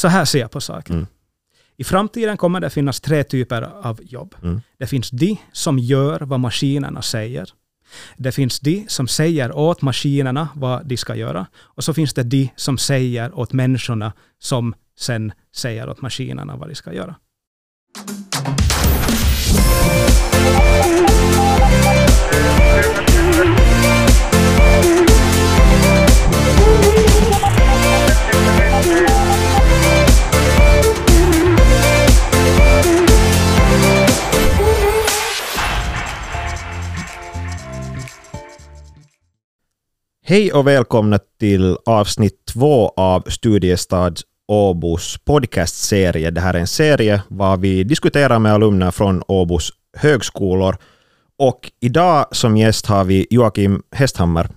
så här ser jag på saken. Mm. I framtiden kommer det finnas tre typer av jobb. Mm. Det finns de som gör vad maskinerna säger. Det finns de som säger åt maskinerna vad de ska göra. Och så finns det de som säger åt människorna som sen säger åt maskinerna vad de ska göra. Hej och välkomna till avsnitt två av Studiestads Åbos podcastserie. Det här är en serie var vi diskuterar med alumner från Åbos högskolor. Och idag som gäst har vi Joakim Hästhammer.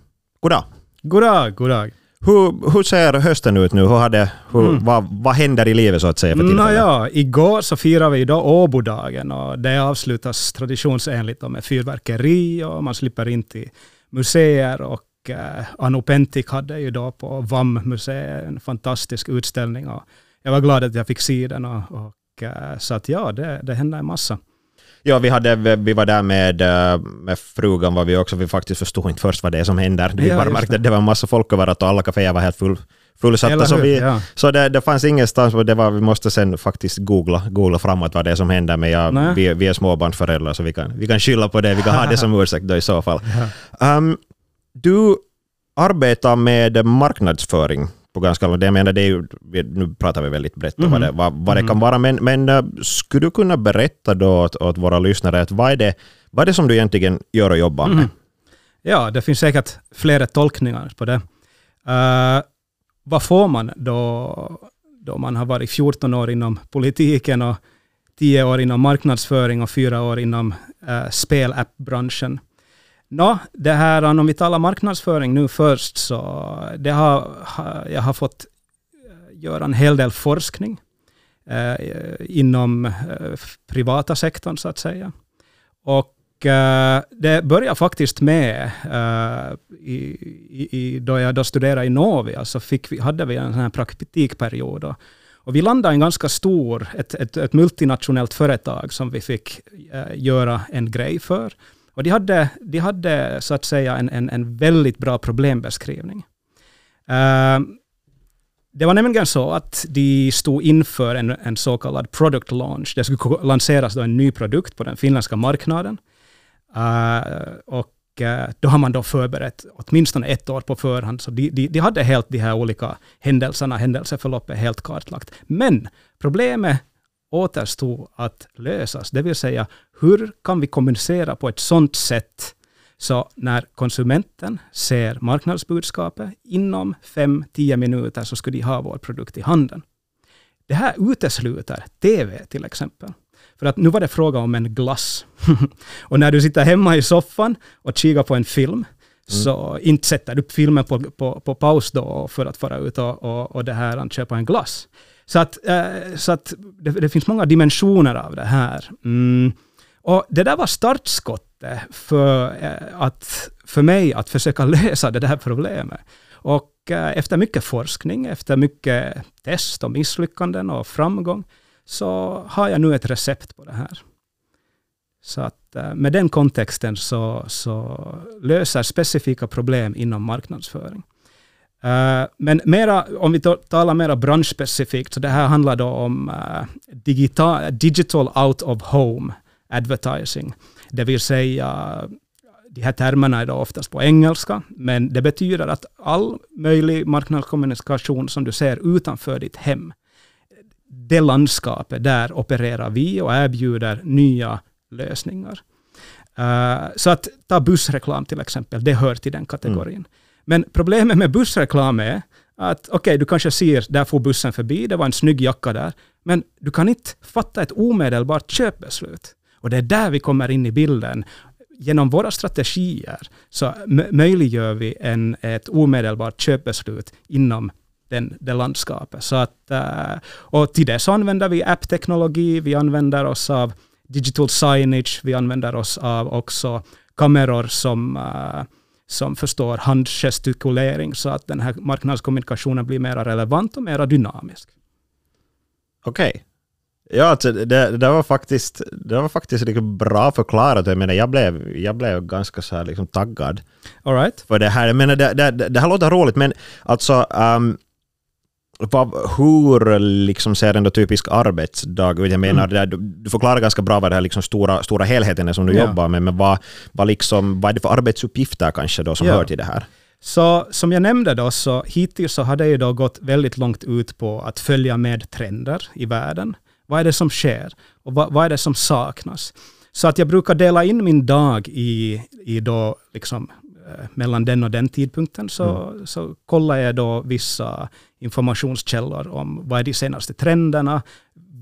Goddag! Goddag, goddag. Hur, hur ser hösten ut nu? Hur har det, hur, Mm. vad, vad händer i livet så att säga? Nåja, igår så firade vi då Åbodagen och det avslutas traditionsenligt med fyrverkeri och man slipper in till museer och eh, Anno Pentik hade ju då på VAM-museet en fantastisk utställning och jag var glad att jag fick se den och, och eh, så att ja, det, det hände en massa. Ja, vi, hade, vi var där med, eh, med frugan var vi också. Vi faktiskt förstod inte först vad det är som händer. Vi Ja, bara märkte att det var en massa folk överallt och alla kaféer var helt full, fullsatta. Så, vi, Ja. så det, det fanns ingenstans, det var, vi måste sen faktiskt googla, googla framåt vad det är som händer. Men jag, vi, vi är småbarnsföräldrar så vi kan, vi kan skylla på det. Vi kan ha det som ursäkt då i så fall. Um, du arbetar med marknadsföring på ganska långt. Jag menar, det är ju, vi- nu pratar vi väldigt brett om vad det, vad, vad det kan vara, men, men eh, skulle du kunna berätta då åt, åt våra lyssnare att vad är, det, vad är det som du egentligen gör och jobbar med? Mhm. Ja, det finns säkert flera tolkningar på det. Eh, vad får man då, då man har varit 14 år inom politiken och 10 år inom marknadsföring och 4 år inom uh, spelappbranschen? Nå, det här, om vi talar marknadsföring nu först, så det har, jag har fått eh, göra en hel del forskning eh, inom eh, privata sektorn, så att säga. Och eh, det började faktiskt med, eh, i, i, då jag då studerade i Novia, så fick vi, hade vi en sån här praktikperiod. Och, och vi landade i en ganska stor, ett, ett, ett multinationellt företag som vi fick eh, göra en grej för. Och de hade, de hade så att säga en, en, en väldigt bra problembeskrivning. Uh, det var nämligen så att de stod inför en, en så kallad product launch. Det skulle lanseras då en ny produkt på den finländska marknaden. Uh, och uh, då har man då förberett åtminstone ett år på förhand. Så de, de, de hade helt de här olika händelserna, händelseförloppet helt kartlagt. Men problemet återstod att lösas. Det vill säga, hur kan vi kommunicera på ett sådant sätt så när konsumenten ser marknadsbudskapet inom 5-10 minuter så skulle de ha vår produkt i handen. Det här utesluter TV till exempel. För att nu var det fråga om en glass. och när du sitter hemma i soffan och kikar på en film, så inte sätter du upp filmen på, på, på paus då för att fara ut och, och, och det här, att köpa en glass. Så att, eh, så att det, det finns många dimensioner av det här. Mm. Och det där var startskottet för, eh, att, för mig att försöka lösa det där problemet. Och eh, efter mycket forskning, efter mycket test och misslyckanden och framgång, så har jag nu ett recept på det här. Så att eh, med den kontexten så, så löser specifika problem inom marknadsföring. Men mera, om vi talar mera branschspecifikt, så det här handlar då om digital, digital out of home advertising. Det vill säga, de här termerna är då oftast på engelska, men det betyder att all möjlig marknadskommunikation som du ser utanför ditt hem, det landskapet, där opererar vi och erbjuder nya lösningar. Eh, så att ta bussreklam till exempel, det hör till den kategorin. Men problemet med bussreklam är att okej, du kanske ser, där får bussen förbi, det var en snygg jacka där, men du kan inte fatta ett omedelbart köpbeslut. Och det är där vi kommer in i bilden. Genom våra strategier så möjliggör vi en, ett omedelbart köpbeslut inom den, det landskapet. Så att, eh, och till det så använder vi appteknologi, vi använder oss av digital signage, vi använder oss av också kameror som, eh, som förstår handgestikulering så att den här marknadskommunikationen blir mer relevant och mer dynamisk. Okej. Ja, alltså, det, det var faktiskt, det var faktiskt liksom bra förklarat. Jag menar, jag blev, jag blev ganska så här liksom taggad All right. för det här. Jag menar, det, det, det här låter roligt, men alltså um, vad, hur liksom ser en typisk arbetsdag ut? Jag menar, det, du, du förklarar ganska bra vad det här liksom stora, stora helheten är som du Ja. jobbar med, men vad, vad, liksom, vad är det för arbetsuppgifter kanske då som Ja. hör till det här? Så som jag nämnde då, så hittills så har det ju då gått väldigt långt ut på att följa med trender i världen. Vad är det som sker? Och vad, vad är det som saknas? Så att jag brukar dela in min dag i, i då liksom, eh, mellan den och den tidpunkten så, så kollar jag då vissa informationskällor om vad är de senaste trenderna,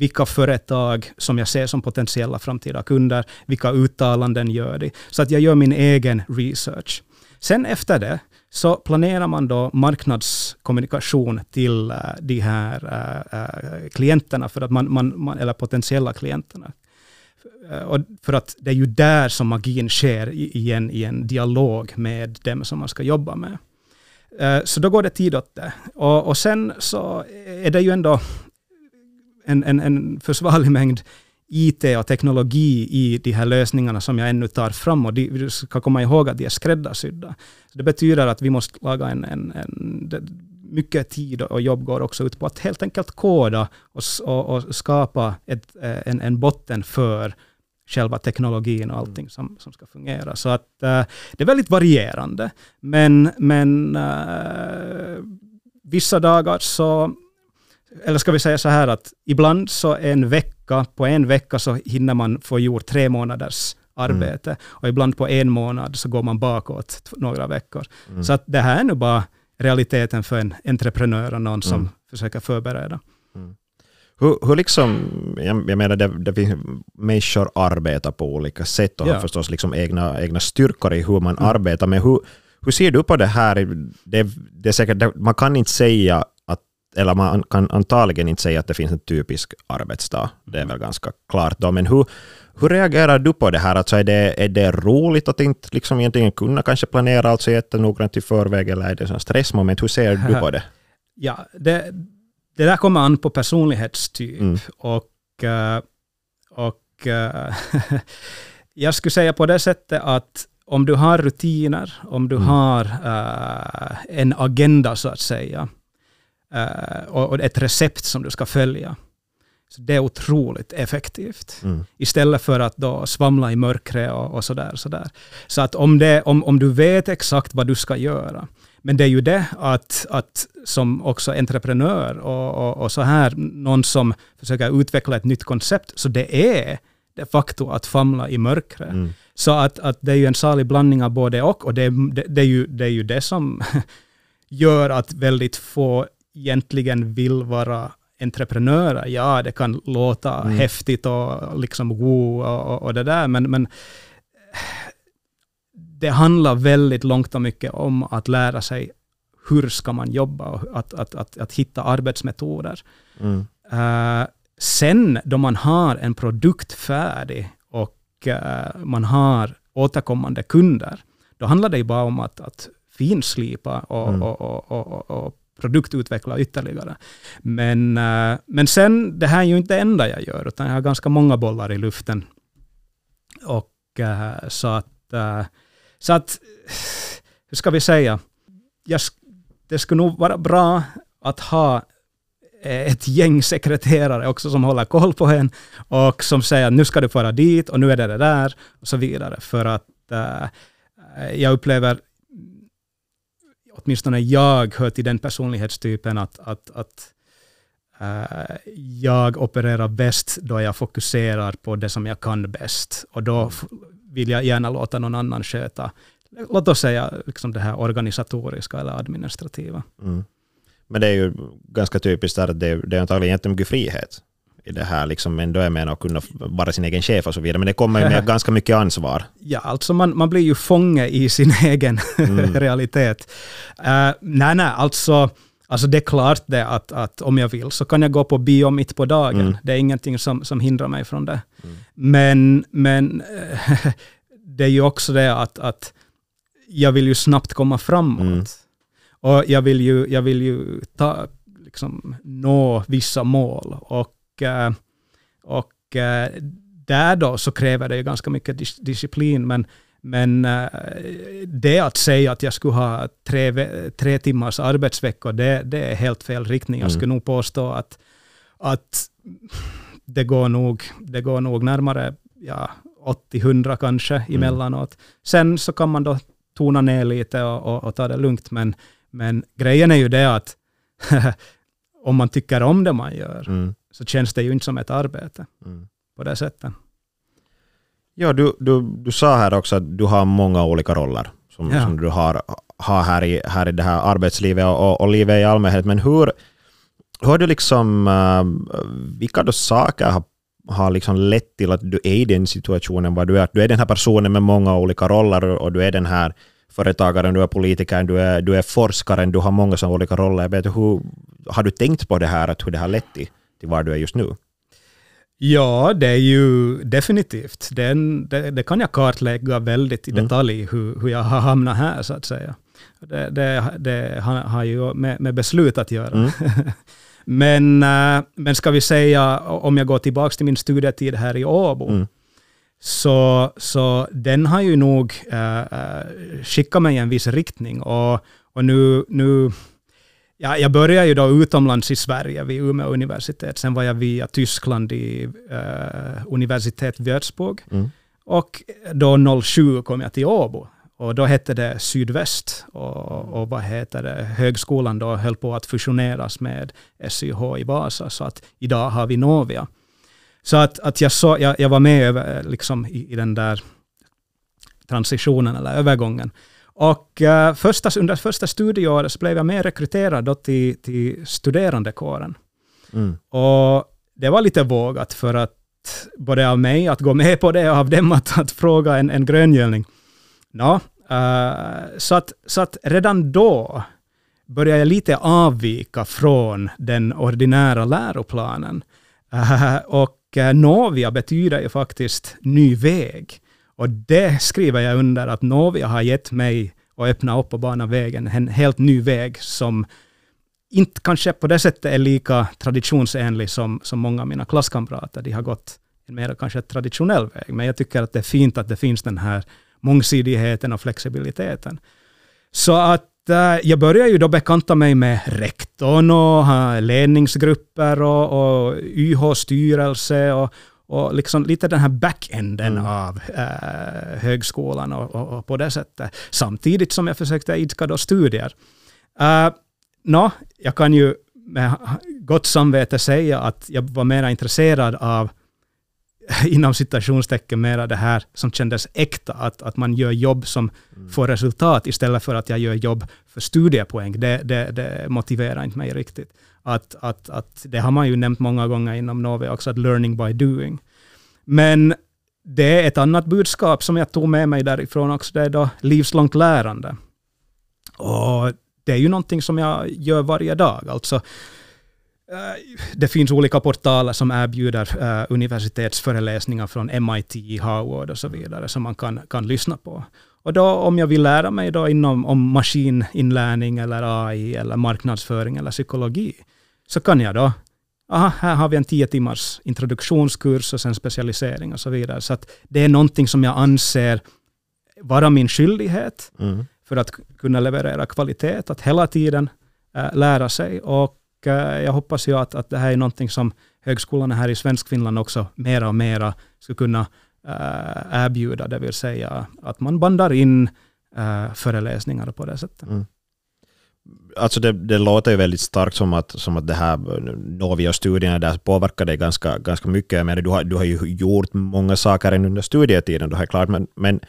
vilka företag som jag ser som potentiella framtida kunder, vilka uttalanden gör de. Så att jag gör min egen research. Sen efter det så planerar man då marknadskommunikation till uh, de här uh, uh, klienterna, för att man, man, man, eller potentiella klienterna. Uh, och för att det är ju där som magin sker i, i, en, i en dialog med dem som man ska jobba med. Uh, så då går det tid åt det. Och, och sen så är det ju ändå en, en, en försvarlig mängd IT och teknologi i de här lösningarna som jag ännu tar fram. Och de, vi ska komma ihåg att de är skräddarsydda. Så det betyder att vi måste laga en, en, en det, mycket tid och jobb går också ut på att helt enkelt koda och, och, och skapa ett, en, en botten för själva teknologin och allting som, som ska fungera. Så att uh, det är väldigt varierande. Men, men uh, vissa dagar så eller ska vi säga så här att ibland så en vecka, på en vecka så hinner man få gjort tre månaders arbete. Mm. Och ibland på en månad så går man bakåt några veckor. Mm. Så att det här är nu bara realiteten för en entreprenör och någon som mm. försöker förbereda. Hur, hur liksom, jag, jag menar det, det finns, människor arbetar på olika sätt och ja. har förstås liksom egna, egna styrkor i hur man arbetar. Men hur, hur ser du på det här? Det, det säkert, man kan inte säga eller man kan antagligen inte säga att det finns en typisk arbetsdag. Det är väl ganska klart då. Men hur, hur reagerar du på det här? Alltså är, det, är det roligt att inte liksom egentligen kunna kanske planera alltså jättenoggrant i förväg eller är det en stressmoment? Hur ser du på det? Ja, det, det där kommer an på personlighetstyp. Mm. Och, och jag skulle säga på det sättet att om du har rutiner, om du mm. har uh, en agenda så att säga, och ett recept som du ska följa. Så det är otroligt effektivt. Mm. Istället för att då svamla i mörkret och, och sådär. sådär. Så att om, det, om, om du vet exakt vad du ska göra. Men det är ju det att, att som också entreprenör och, och, och så här, någon som försöker utveckla ett nytt koncept, så det är de facto att famla i mörkret. Mm. Så att, att det är ju en salig blandning av både och, och det, det, det, är, ju, det är ju det som gör att väldigt få egentligen vill vara entreprenörer. Ja, det kan låta mm. häftigt och liksom wow och, och det där, men, men det handlar väldigt långt och mycket om att lära sig hur ska man jobba och att, att, att, att hitta arbetsmetoder. Mm. Uh, sen då man har en produkt färdig och uh, man har återkommande kunder, då handlar det ju bara om att, att finslipa och, mm. och, och, och, och produktutveckla ytterligare. Men, eh, men sen, det här är ju inte det enda jag gör, utan jag har ganska många bollar i luften. Och eh, så att, eh, så att, hur ska vi säga, jag, det skulle nog vara bra att ha ett gäng sekreterare också som håller koll på en och som säger att nu ska du fara dit och nu är det det där och så vidare. För att jag upplever åtminstone jag hör till den personlighetstypen att, att, att eh, jag opererar bäst då jag fokuserar på det som jag kan bäst. Och då vill jag gärna låta någon annan sköta, låt oss säga liksom det här organisatoriska eller administrativa. Mm. Men det är ju ganska typiskt att det, det är antagligen jättemycket frihet i det här, liksom, men då är man att kunna vara sin egen chef och så vidare. Men det kommer ju med ganska mycket ansvar. Ja, alltså man, man blir ju fånge i sin egen mm. realitet. Uh, nej, nej, alltså, alltså det är klart det att, att om jag vill så kan jag gå på bio mitt på dagen. Mm. Det är ingenting som, som hindrar mig från det. Mm. Men, men det är ju också det att, att jag vill ju snabbt komma framåt. Mm. Och jag vill ju, jag vill ju ta, liksom, nå vissa mål. Och Och, eh, eh, där då så kräver det ju ganska mycket dis disciplin, men, men eh, det att säga att jag skulle ha tre, tre timmars arbetsvecka, det, det är helt fel riktning. Jag skulle mm. nog påstå att, att det, går nog, det går nog närmare ja, 80-100 kanske mm. emellanåt. Mm. Sen så kan man då tona ner lite och, och, och ta det lugnt, men, men grejen är ju det att om man tycker om det man gör, mm. Så känns det ju inte som ett arbete mm. på det sättet. Ja, du, du, du sa här också att du har många olika roller som, ja. som du har, har här, i, här i det här arbetslivet och, och livet i allmänhet. Men hur, hur har du liksom, uh, vilka då saker har, har liksom lett till att du är i den situationen var du är? Att du är den här personen med många olika roller och du är den här företagaren, du är politikern, du är, du är forskaren, du har många sådana olika roller. vet, hur, har du tänkt på det här, att hur det har lett till, till var du är just nu? Ja, det är ju definitivt. Den, det, det, kan jag kartlägga väldigt i mm. detalj hur, hur jag har hamnat här, så att säga. Det, det, det har, har ju med, med, beslut att göra. Mm. men, äh, men ska vi säga, om jag går tillbaka till min studietid här i Åbo, mm. så, så den har ju nog äh, skickat mig i en viss riktning. Och, och nu, nu Ja, jag började ju då utomlands i Sverige vid Umeå universitet. Sen var jag via Tyskland i uh, universitet Würzburg. Mm. Och då 07 kom jag till Åbo. Och då hette det Sydväst. Och, och vad heter det? Högskolan då höll på att fusioneras med SYH i Vasa. Så att idag har vi Novia. Så att, att jag, så, jag, jag var med över, liksom, i, i den där transitionen eller övergången. Och uh, första, under första studieåret så blev jag mer rekryterad då till, till studerandekåren. Mm. Och det var lite vågat för att både av mig att gå med på det och av dem att, att fråga en, en gröngölning. No, uh, så, att, så att redan då började jag lite avvika från den ordinära läroplanen. Uh, och Novia betyder ju faktiskt ny väg. Och det skriver jag under att Novia har gett mig och öppnat upp och banat vägen, en helt ny väg som inte kanske på det sättet är lika traditionsenlig som, som många av mina klasskamrater. De har gått en mer kanske traditionell väg. Men jag tycker att det är fint att det finns den här mångsidigheten och flexibiliteten. Så att äh, jag började ju då bekanta mig med rektorn och eh, ledningsgrupper och, och YH-styrelse och, och liksom lite den här backenden mm. av äh, högskolan och, och, och, på det sättet. Samtidigt som jag försökte idka då studier. Uh, no, jag kan ju med gott samvete säga att jag var mer intresserad av inom citationstecken mera det här som kändes äkta, att, att man gör jobb som mm. får resultat istället för att jag gör jobb för studiepoäng. Det, det, det motiverar inte mig riktigt. Att, att, att, det har man ju nämnt många gånger inom Novi, också, att learning by doing. Men det är ett annat budskap som jag tog med mig därifrån också, det är då livslångt lärande. Och det är ju någonting som jag gör varje dag. Alltså, eh, det finns olika portaler som erbjuder uh, universitetsföreläsningar från MIT, Harvard och så vidare som man kan, kan lyssna på. Och då om jag vill lära mig då inom om maskininlärning eller AI eller marknadsföring eller psykologi så kan jag då aha, här har vi en tio timmars introduktionskurs och sen specialisering och så vidare. Så det är någonting som jag anser vara min skyldighet mm. för att kunna leverera kvalitet, att hela tiden äh, lära sig. Och äh, jag hoppas ju att, att det här är någonting som högskolorna här i Svenskfinland också mera och mera ska kunna äh, erbjuda, det vill säga att man bandar in äh, föreläsningar på det sättet. Mm. Alltså det, det, låter ju väldigt starkt som att, som att det här Novia-studierna där påverkar dig ganska, ganska mycket. Men du har, du har ju gjort många saker under studietiden, du har klart, men, men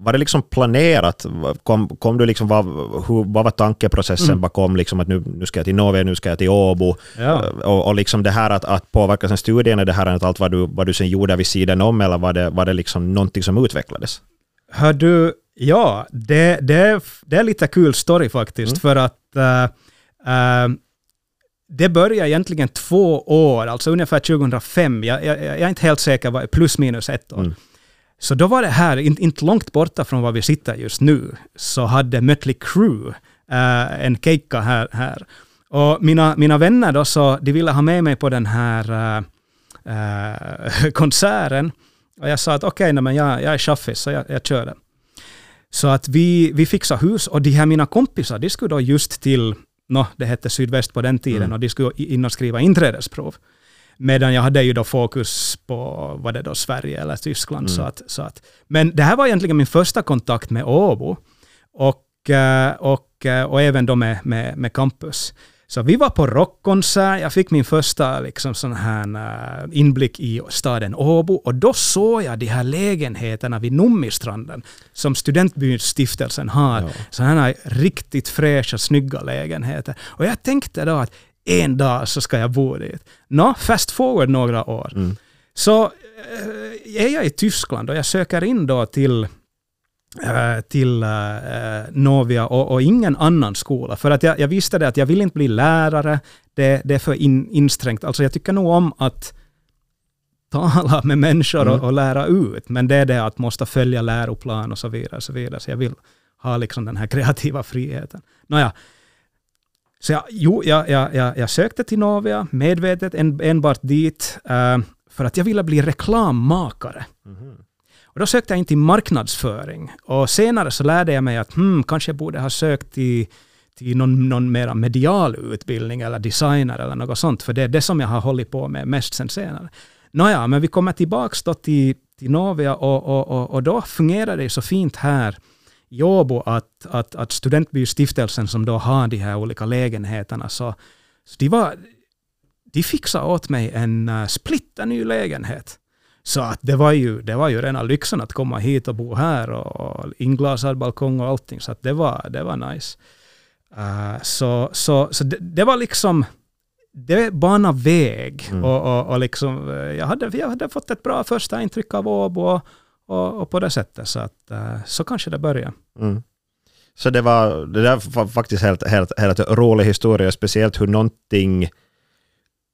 var det liksom planerat? Kom, kom du liksom, vad, hur, vad var tankeprocessen mm. bakom liksom att nu, nu ska jag till Novia, nu ska jag till Åbo? Ja. Och, och liksom det här att, att påverka sen studierna, det här att allt vad du, vad du sen gjorde vid sidan om, eller var det, var det liksom någonting som utvecklades? Hör du, ja, det, det, det är lite kul story faktiskt, mm. för att uh, uh, det började egentligen två år, alltså ungefär 2005. Jag, jag, jag är inte helt säker, plus minus ett år. Mm. Så då var det här, inte, långt borta från var vi sitter just nu, så hade Mötley Crüe uh, en keikka här, här. Och mina, mina vänner då, så de ville ha med mig på den här äh, konserten. Och jag sa att okej, okay, men jag, jag är chaffis, så jag, jag kör det. Så att vi, vi fixade hus och de här mina kompisar, de skulle då just till, no, det hette Sydväst på den tiden, mm. och de skulle in och skriva inträdesprov. Medan jag hade ju då fokus på, var det då Sverige eller Tyskland. Mm. Så att, så att, men det här var egentligen min första kontakt med Åbo. Och, eh, och, eh, och även då med, med, med campus. Så vi var på rockkonsert, jag fick min första liksom sån här uh, inblick i staden Åbo och då såg jag de här lägenheterna vid Nummistranden som Studentbystiftelsen har. Ja. Sådana här riktigt fräscha, snygga lägenheter. Och jag tänkte då att en dag så ska jag bo dit. Nå, fast forward några år. Mm. Så äh, är jag i Tyskland och jag söker in då till äh, till äh, Novia och, och, ingen annan skola. För att jag, jag visste det att jag vill inte bli lärare, det, det är för in, insträngt. Alltså jag tycker nog om att tala med människor mm. och, och, lära ut, men det är det att måste följa läroplan och så vidare. Så, vidare. så jag vill ha liksom den här kreativa friheten. Nåja, så jag, jo, jag, jag, jag, jag sökte till Novia, medvetet en, enbart dit, uh, för att jag ville bli reklammakare. Mm. Och då sökte jag in till marknadsföring. Och senare så lärde jag mig att hmm, kanske jag borde ha sökt till, till någon, någon mera medial utbildning eller designer eller något sånt, för det är det som jag har hållit på med mest sen senare. Nåja, men vi kommer tillbaka till, till Novia och, och, och, och då fungerar det så fint här i Åbo att, att, att Studentbystiftelsen som då har de här olika lägenheterna, så, så de, var, de fixade åt mig en uh, splitterny lägenhet. Så att det, var ju, det var ju rena lyxen att komma hit och bo här och, och inglasad balkong och allting. Så att det, var, det var nice. Uh, så så, så det, det, var liksom, det bana väg. Mm. Och, och, och liksom, eh, jag, hade, jag hade fått ett bra första intryck av Åbo och, och, och, på det sättet. Så, att, uh, så kanske det började. Mm. Så det var, det där var faktiskt helt, helt, helt rolig historia, speciellt hur någonting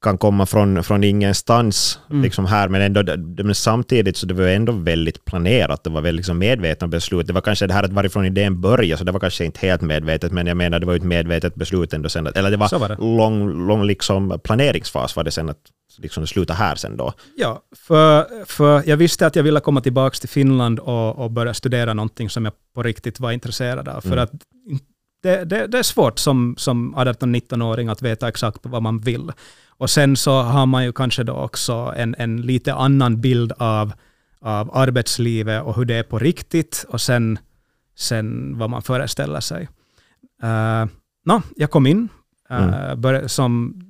kan komma från, från ingenstans mm. liksom här, men, ändå, men samtidigt så det var ändå väldigt planerat, det var väldigt liksom medvetna beslut. Det var kanske det här att varifrån idén började, så det var kanske inte helt medvetet, men jag menar det var ett medvetet beslut ändå sen, eller det var, var det. lång, lång liksom planeringsfas var det sen att liksom sluta här sen då. Ja, för, för jag visste att jag ville komma tillbaka till Finland och, och börja studera någonting som jag på riktigt var intresserad av, för mm. att det, det, det, är svårt som, som 18-19-åring att veta exakt vad man vill. Och sen så har man ju kanske då också en, en lite annan bild av, av arbetslivet och hur det är på riktigt och sen, sen vad man föreställer sig. Uh, no, jag kom in uh, mm. som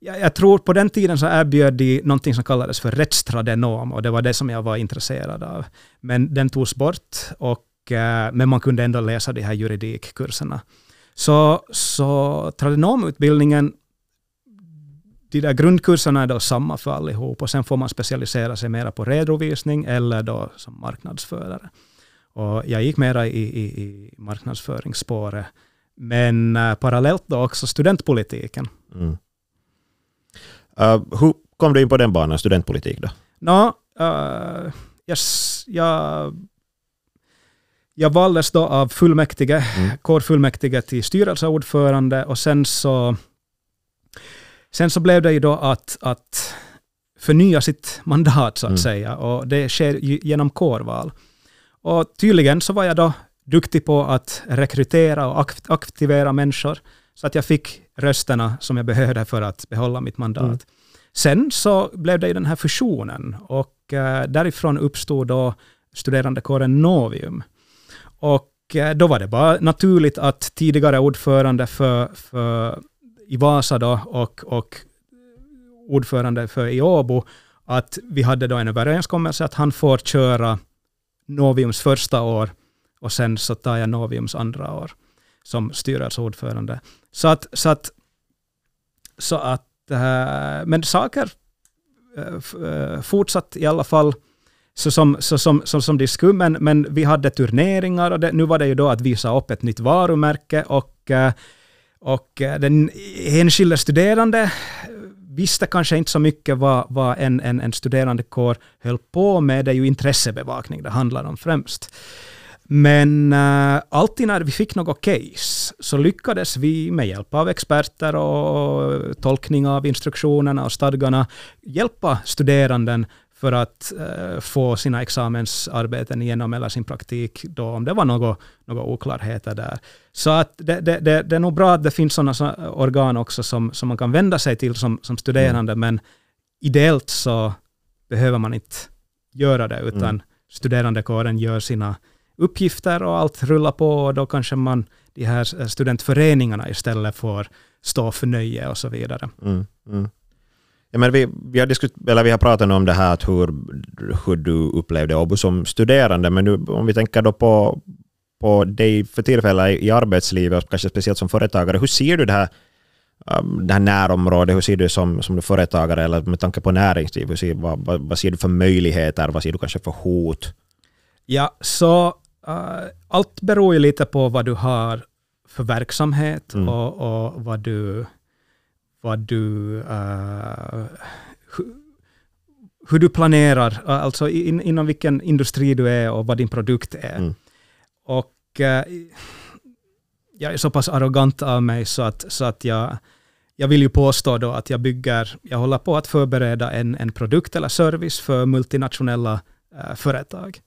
jag, jag, tror på den tiden så erbjöd de någonting som kallades för rättstradenom och det var det som jag var intresserad av. Men den togs bort, och, eh, men man kunde ändå läsa de här juridikkurserna. Så, så tradenomutbildningen de där grundkurserna är då samma för allihop och sen får man specialisera sig mera på redovisning eller då som marknadsförare. Och jag gick mera i, i, i marknadsföringsspåret, men eh, parallellt då också studentpolitiken. Mm. Uh, hur kom du in på den banan, studentpolitik då? No, uh, yes, jag, jag valdes då av fullmäktige, mm. kårfullmäktige till styrelseordförande och sen så Sen så blev det ju då att, att förnya sitt mandat så att mm. säga och det sker genom kårval. Och tydligen så var jag då duktig på att rekrytera och aktivera människor så att jag fick rösterna som jag behövde för att behålla mitt mandat. Mm. Sen så blev det ju den här fusionen och uh, därifrån uppstod då studerandekåren Novium. Och uh, då var det bara naturligt att tidigare ordförande för, för i Vasa då och, och ordförande för i Åbo, att vi hade då en överenskommelse att han får köra Noviums första år och sen så tar jag Noviums andra år som styrelseordförande. Så att, så att, så att äh, men saker äh, fortsatt i alla fall så som, så som, så som det skum, men, men vi hade turneringar och det, nu var det ju då att visa upp ett nytt varumärke och och den enskilda studerande visste kanske inte så mycket vad, vad en, en, en studerandekår höll på med. Det är ju intressebevakning det handlar om främst. Men uh, alltid när vi fick något case så lyckades vi med hjälp av experter och tolkning av instruktionerna och stadgarna hjälpa studeranden för att uh, få sina examensarbeten igenom eller sin praktik då om det var något oklarheter där. Så att det, det, det, det är nog bra att det finns sådana organ också som, som man kan vända sig till som, som studerande, mm. men ideellt så behöver man inte göra det, utan mm. studerandekåren gör sina uppgifter och allt rullar på och då kanske man, de här studentföreningarna istället får stå för nöje och så vidare. Mm, mm. Ja, men vi, vi, har diskut, eller vi har pratat om det här att hur, hur du upplevde Åbo som studerande, men nu, om vi tänker då på, på dig för tillfället i arbetslivet, och kanske speciellt som företagare, hur ser du det här, um, det här närområdet, hur ser du som, som företagare, eller med tanke på näringsliv, hur ser, vad, vad, vad ser du för möjligheter, vad ser du kanske för hot? Ja, så allt beror ju lite på vad du har för verksamhet mm. och, och, vad du, vad du uh, hur du planerar, alltså in, inom vilken industri du är och vad din produkt är. Mm. Och uh, jag är så pass arrogant av mig så att, så att jag, jag vill ju påstå då att jag bygger, jag håller på att förbereda en, en produkt eller service för multinationella uh, företag.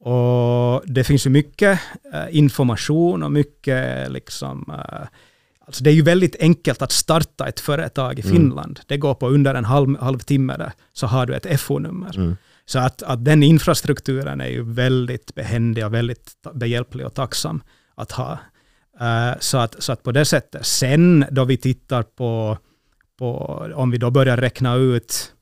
Och det finns ju mycket uh, information och mycket liksom uh, Alltså det är ju väldigt enkelt att starta ett företag i mm. Finland. Det går på under en halv, halvtimme där, så har du ett FO-nummer. Mm. Så att, att den infrastrukturen är ju väldigt behändig och väldigt behjälplig och tacksam att ha. Uh, så, att, så att på det sättet. Sen då vi tittar på, på, om vi då börjar räkna ut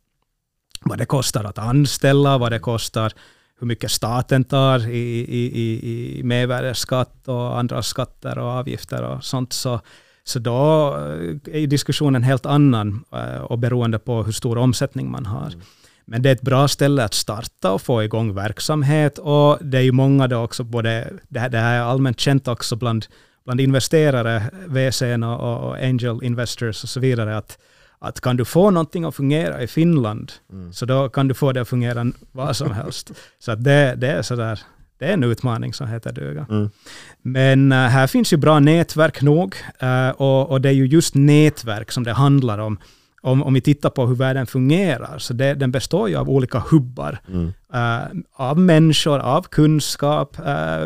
vad det kostar att anställa, vad det kostar hur mycket staten tar i, i, i, i mervärdesskatt och andra skatter och avgifter och sånt, så, så då eh, är diskussionen helt annan eh, och beroende på hur stor omsättning man har. Mm. Men det är ett bra ställe att starta och få igång verksamhet och det är ju många då också, både, det här, det här är allmänt känt också bland, bland investerare, VC och, och angel investors och så vidare, att att kan du få någonting att fungera i Finland, mm. så då kan du få det att fungera vad som helst. så att det, det är sådär, det är en utmaning som heter duga. Mm. Men uh, här finns ju bra nätverk nog, uh, och, och, det är ju just nätverk som det handlar om. Om, om vi tittar på hur världen fungerar, så det, den består ju av olika hubbar. Mm. Uh, av människor, av kunskap,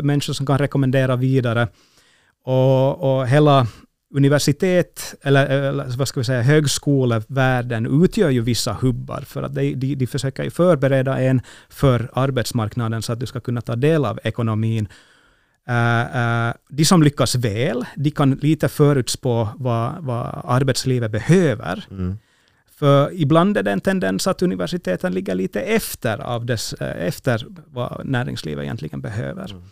människor som kan rekommendera vidare. Och, och hela universitet, eller, eller, vad ska vi säga, högskolevärlden utgör ju vissa hubbar, för att de, de, de försöker ju förbereda en för arbetsmarknaden så att du ska kunna ta del av ekonomin. Uh, uh, de som lyckas väl, de kan lite förutspå vad, vad arbetslivet behöver. Mm. För ibland är det en tendens att universiteten ligger lite efter, av dess, uh, efter vad näringslivet egentligen behöver. Mm.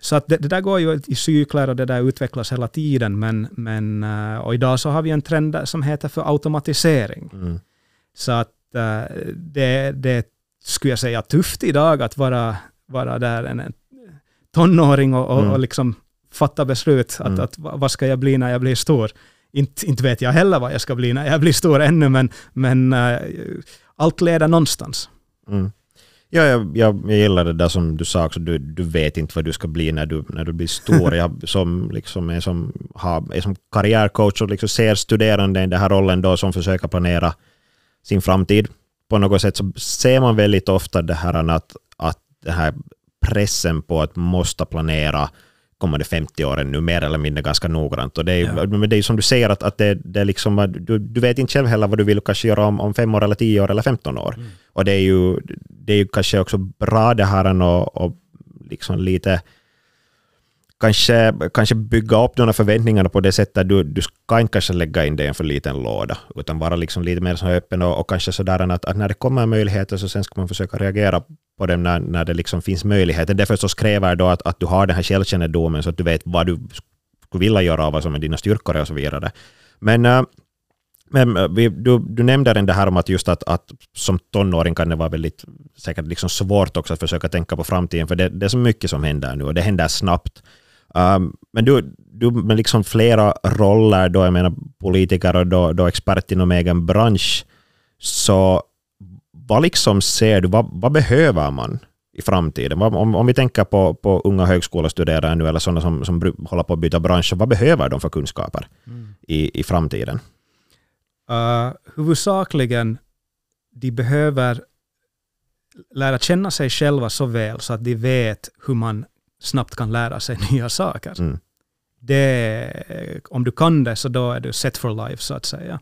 Så att det, det, där går ju i cykler och det där utvecklas hela tiden. Men, men, eh, och idag så har vi en trend som heter för automatisering. Mm. Så att eh, det, det skulle jag säga tufft idag att vara, vara där en tonåring och, och, mm. och liksom fatta beslut. Att, mm. att vad ska jag bli när jag blir stor? Inte, inte vet jag heller vad jag ska bli när jag blir stor ännu, men, men uh, allt leder någonstans. Mm. Ja, jag, jag, jag gillar det där som du sa också, du, du vet inte vad du ska bli när du, när du blir stor. Jag som, liksom är, som, har, är som karriärcoach och liksom ser studerande i den här rollen då som försöker planera sin framtid. På något sätt så ser man väldigt ofta det här att, att den här pressen på att måste planera kommande 50 åren nu mer eller mindre ganska noggrant. Och det är, ja. men det är som du säger, att, att det, det är liksom, du, du vet inte själv heller vad du vill kanske göra om, om fem år, eller tio år eller 15 år. Mm. Och det är, ju, det är ju kanske också bra det här och, och liksom lite kanske, kanske bygga upp de förväntningarna på det sättet du, du ska inte kanske lägga in det i en för liten låda, utan vara liksom lite mer så öppen och, och kanske sådär att, att när det kommer möjligheter så sen ska man försöka reagera på dem när, när det liksom finns möjligheter. Det förstås kräver då att, att du har den här självkännedomen så att du vet vad du skulle vilja göra och vad som är dina styrkor och så vidare. Men, eh, men eh, vi, du, du nämnde det här om att just att, att som tonåring kan det vara väldigt säkert liksom svårt också att försöka tänka på framtiden, för det, det är så mycket som händer nu och det händer snabbt. Um, men du, du med liksom flera roller, då, jag menar politiker och då, då expert inom egen bransch, så vad liksom ser du, vad, vad behöver man i framtiden? Om, om vi tänker på, på unga högskolestuderande nu eller sådana som, som håller på att byta bransch, vad behöver de för kunskaper i, i framtiden? Uh, huvudsakligen, de behöver lära känna sig själva så väl så att de vet hur man snabbt kan lära sig nya saker. Mm. Det, om du kan det så då är du set for life så att säga.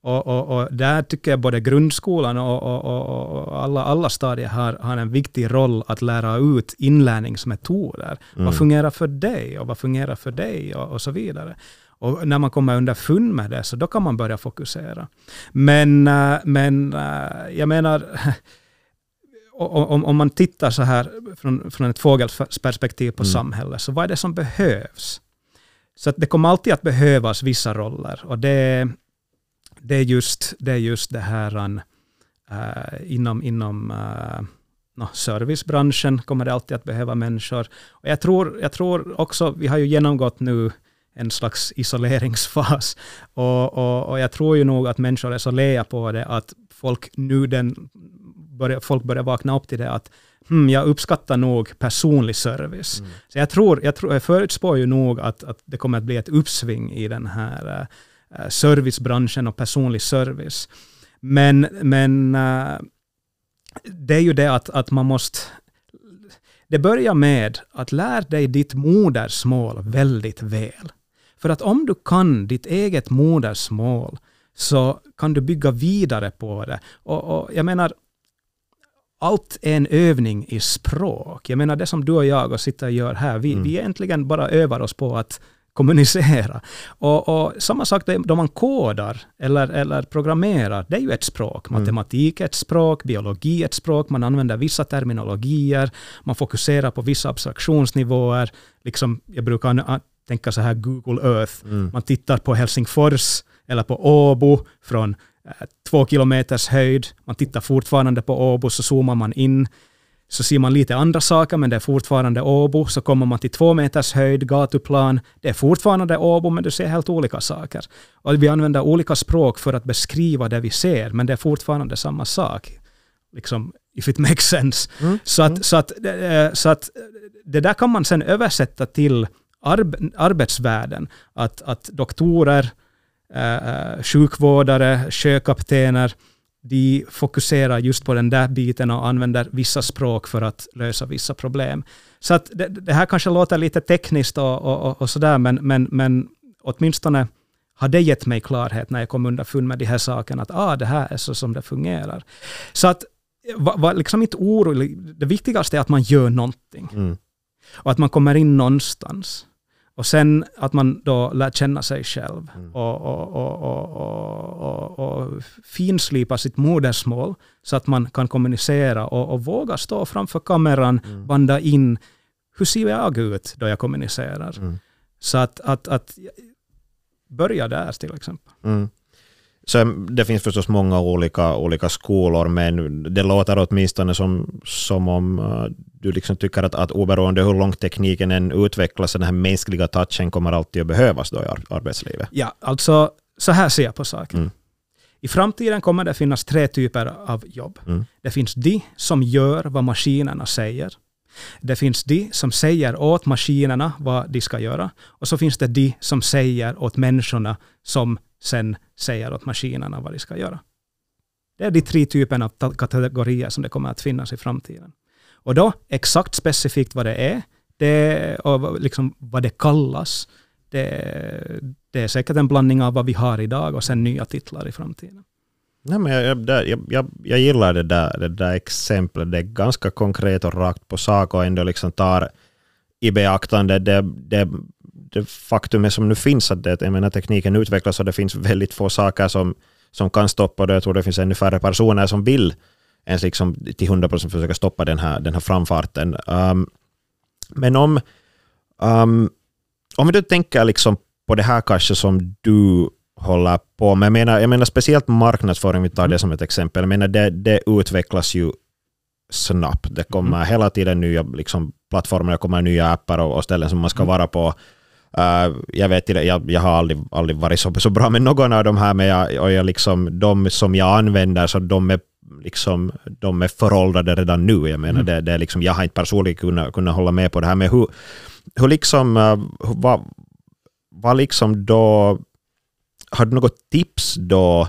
Och, och, och där tycker jag både grundskolan och, och, alla, alla stadier har, har en viktig roll att lära ut inlärningsmetoder. Vad fungerar för dig och vad fungerar för dig och, så vidare. Och när man kommer underfund med det, så då kan man börja fokusera. Men, eh, men eh, jag menar, om, om man tittar så här från, från ett fågelsperspektiv på samhället, så vad är det som behövs? Så det kommer alltid att behövas vissa roller. Och det, det, är, just, det är just det här eh, inom, inom uh, no, servicebranschen kommer det alltid att behöva människor. Och jag, tror, jag tror också, vi har ju genomgått nu en slags isoleringsfas. Och, och, och jag tror ju nog att människor är så lea på det att folk nu den börjar, folk börjar vakna upp till det att hmm, jag uppskattar nog personlig service. Så jag tror, jag, tror, jag förutspår ju nog att, att det kommer att bli ett uppsving i den här uh, servicebranschen och personlig service. Men, men uh, det är ju det att, att man måste... Det börjar med att lära dig ditt modersmål väldigt väl. För att om du kan ditt eget modersmål så kan du bygga vidare på det. Och, och jag menar, allt är en övning i språk. Jag menar det som du och jag och sitter och gör här, vi, vi egentligen bara övar oss på att kommunicera. Och, och samma sak då man kodar eller, eller programmerar, det är ju ett språk. Matematik är ett språk, biologi är ett språk, man använder vissa terminologier, man fokuserar på vissa abstraktionsnivåer. Liksom, jag brukar tänka så här Google Earth, man tittar på Helsingfors eller på Åbo från eh, två kilometers höjd, man tittar fortfarande på Åbo, så zoomar man in, så ser man lite andra saker, men det är fortfarande Åbo. Så kommer man till två meters höjd, gatuplan. Det är fortfarande Åbo, men du ser helt olika saker. Och vi använder olika språk för att beskriva det vi ser, men det är fortfarande samma sak. Liksom, if it makes sense. Så, att, så, att, eh, så att det där kan man sen översätta till arb- arbetsvärlden. Att, att doktorer, eh, sjukvårdare, sjökaptener, de fokuserar just på den där biten och använder vissa språk för att lösa vissa problem. Så att det, det här kanske låter lite tekniskt och, och, och, och sådär, men, men, men åtminstone har det gett mig klarhet när jag kom underfund med de här sakerna, att ah, det här är så som det fungerar. Så att var, var liksom inte orolig. Det viktigaste är att man gör någonting. Mm. Och att man kommer in någonstans. Och sen att man då lär känna sig själv och, och, och, och, och, och, finslipa sitt modersmål så att man kan kommunicera och, och våga stå framför kameran, banda in hur ser jag ut då jag kommunicerar. Mm. Så att, att, att börja där till exempel. Mm. Så det finns förstås många olika, olika skolor, men det låter åtminstone som, som om uh, du liksom tycker att, att oberoende hur långt tekniken än utvecklas, den här mänskliga touchen kommer alltid att behövas då i ar- arbetslivet. Ja, alltså så här ser jag på saken. Mm. I framtiden kommer det finnas tre typer av jobb. Mm. Det finns de som gör vad maskinerna säger. Det finns de som säger åt maskinerna vad de ska göra. Och så finns det de som säger åt människorna som sen säger åt maskinerna vad de ska göra. Det är de tre typerna av kategorier som det kommer att finnas i framtiden. Och då exakt specifikt vad det är, det, och vad- liksom vad det kallas, det, det är säkert en blandning av vad vi har idag och sen nya titlar i framtiden. Nej, men jag, jag, jag, jag gillar det där, det där exemplet. Det är ganska konkret och rakt på sak och ändå liksom tar i beaktande det, det, det faktumet som nu finns. Att det, jag menar, tekniken utvecklas och det finns väldigt få saker som, som kan stoppa det. Jag tror det finns ännu färre personer som vill ens liksom till 100% försöka stoppa den här, den här framfarten. Um, men om, um, om vi då tänker liksom på det här kanske som du håller på med. Jag menar, jag menar speciellt marknadsföring, vi tar det som ett exempel. Jag menar, det, det utvecklas ju snabbt. Det kommer hela tiden nya liksom, plattformar, det kommer nya appar och, och ställen som man ska vara på. Uh, jag vet jag, jag har aldrig, aldrig varit så, så bra med någon av de här, men jag, och jag liksom, de som jag använder, så de är liksom, de är föråldrade redan nu. Jag menar, Mm. det, det är liksom, jag har inte personligen kunnat, kunnat hålla med på det här, men hur, hur liksom, uh, hur- vad, vad liksom då, har du något tips då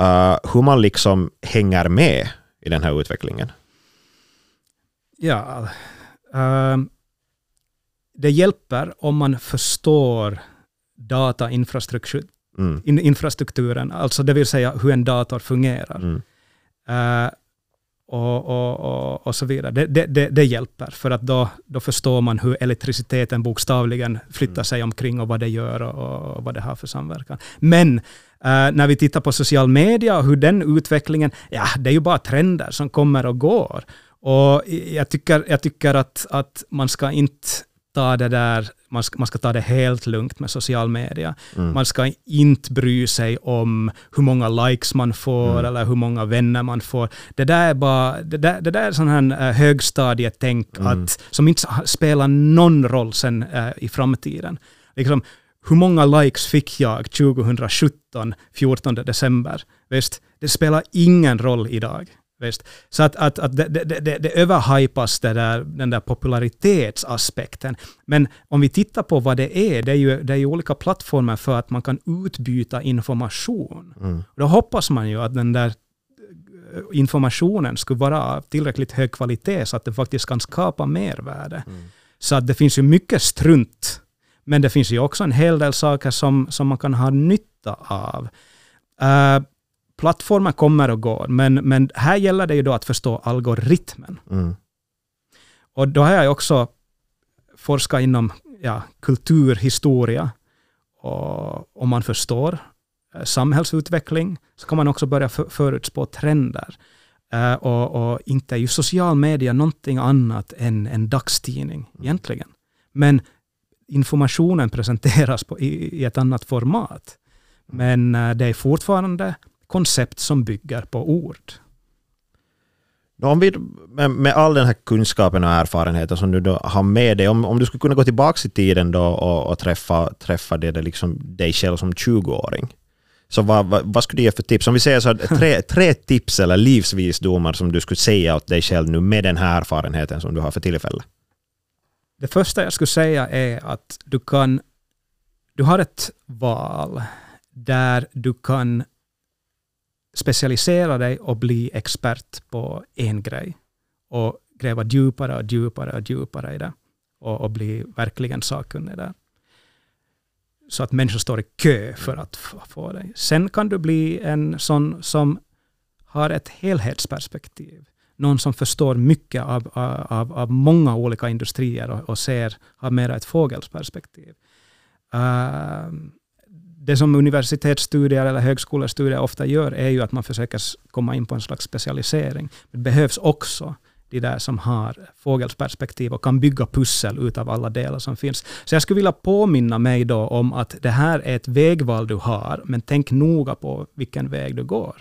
uh, hur man liksom hänger med i den här utvecklingen? Ja, det hjälper om man förstår datainfrastruktur, Mm. infrastrukturen, alltså det vill säga hur en dator fungerar. Mm. Eh, och, och, och, och så vidare. Det, det, det, det hjälper, för att då, då förstår man hur elektriciteten bokstavligen flyttar sig omkring och vad det gör och, vad det har för samverkan. Men eh, när vi tittar på social media och hur den utvecklingen, ja, det är ju bara trender som kommer och går. Och jag tycker, jag tycker att, att man ska inte ta det där, man ska, man ska ta det helt lugnt med social media. Mm. Man ska inte bry sig om hur många likes man får Mm. eller hur många vänner man får. Det där är bara, det där, det där är sån här uh, högstadietänk Mm. att, som inte spelar någon roll sen eh, i framtiden. Liksom, hur många likes fick jag 2017, 14 december? Visst, det spelar ingen roll idag. Visst? Så att, att, att det, det, det, det överhypas det där, den där popularitetsaspekten. Men om vi tittar på vad det är, det är ju, det är ju olika plattformar för att man kan utbyta information. Mm. Då hoppas man ju att den där eh, informationen skulle vara av tillräckligt hög kvalitet så att den faktiskt kan skapa mervärde. Mm. Så att det finns ju mycket strunt, men det finns ju också en hel del saker som, som man kan ha nytta av. Uh, plattformar kommer och går, men, men här gäller det ju då att förstå algoritmen. Mm. Och då har jag också forskat inom ja, kulturhistoria. Och om man förstår eh, samhällsutveckling så kan man också börja för, förutspå trender. Eh, och, och inte är ju social media någonting annat än en dagstidning egentligen. Men informationen presenteras på, i, i ett annat format. Men eh, det är fortfarande koncept som bygger på ord. Om vi, med, all den här kunskapen och erfarenheten som du har med dig, om, om du skulle kunna gå tillbaka i tiden då och, och träffa, träffa det, det liksom dig själv som 20-åring, så vad, vad, vad skulle du ge för tips? Om vi säger så tre, tre tips eller livsvisdomar som du skulle säga åt dig själv nu med den här erfarenheten som du har för tillfället. Det första jag skulle säga är att du kan... Du har ett val där du kan specialisera dig och bli expert på en grej och gräva djupare och djupare och djupare i det och, och bli verkligen sakkunnig där. Så att människor står i kö för att få dig. Sen kan du bli en sån som har ett helhetsperspektiv. Någon som förstår mycket av, av, av många olika industrier och, och ser, har mer ett fågelsperspektiv. Uh, det som universitetsstudier eller högskolestudier ofta gör är ju att man försöker komma in på en slags specialisering. Det behövs också de där som har fågelsperspektiv och kan bygga pussel utav alla delar som finns. Så jag skulle vilja påminna mig då om att det här är ett vägval du har, men tänk noga på vilken väg du går.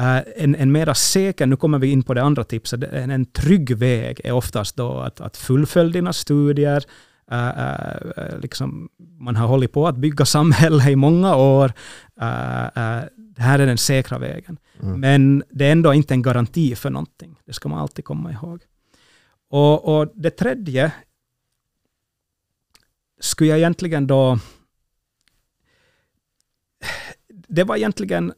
Uh, en, en mera säker, nu kommer vi in på det andra tipset, en, en trygg väg är oftast då att, att fullfölja dina studier, Eh, eh, liksom, man har hållit på att bygga samhälle i många år. Eh, eh, det här är den säkra vägen. Mm. Men det är ändå inte en garanti för någonting. Det ska man alltid komma ihåg. Och, och det tredje skulle jag egentligen då... Det var egentligen...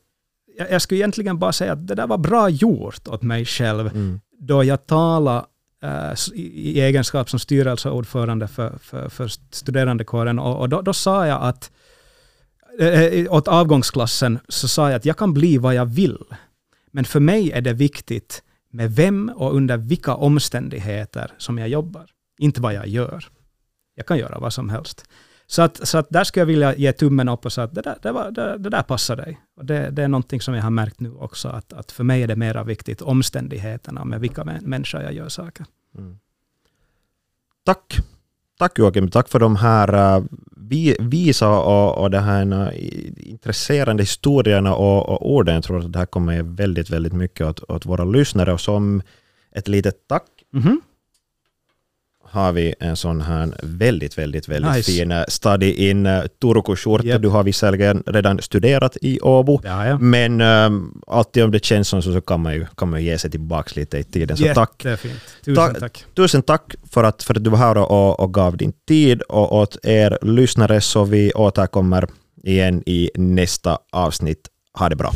Jag skulle egentligen bara säga att det där var bra gjort åt mig själv Mm. då jag talade Eh, i i egenskap som styrelseordförande för, för, för studerandekåren och, och då, då sa jag att äh, åt avgångsklassen så sa jag att jag kan bli vad jag vill. Men för mig är det viktigt med vem och under vilka omständigheter som jag jobbar. Inte vad jag gör. Jag kan göra vad som helst. Så, att, så att där skulle jag vilja ge tummen upp och säga att det där, det, var, det, det där passar dig. Och det, det är någonting som jag har märkt nu också, att, att för mig är det mera viktigt omständigheterna med vilka mä- människor jag gör saker. Mm. Tack. Tack Joakim, tack för de här uh, vi, visa och, och de här uh, intresserande historierna och, och orden. Jag tror att det här kommer väldigt, väldigt mycket åt, åt våra lyssnare. Och som ett litet tack Mhm. Har vi en sån här väldigt, väldigt, väldigt Nice. fin eh, study in uh, Turku-skjorta. Japp. Du har visserligen redan studerat i Åbo, Ja, ja. men um, alltid om det känns som så, så kan man ju, kan man ge sig tillbaka lite i tiden. Så tack. Tusen Ta- tack. Tusen tack för att, för att du var här och, och gav din tid och åt er lyssnare så vi återkommer igen i nästa avsnitt. Ha det bra.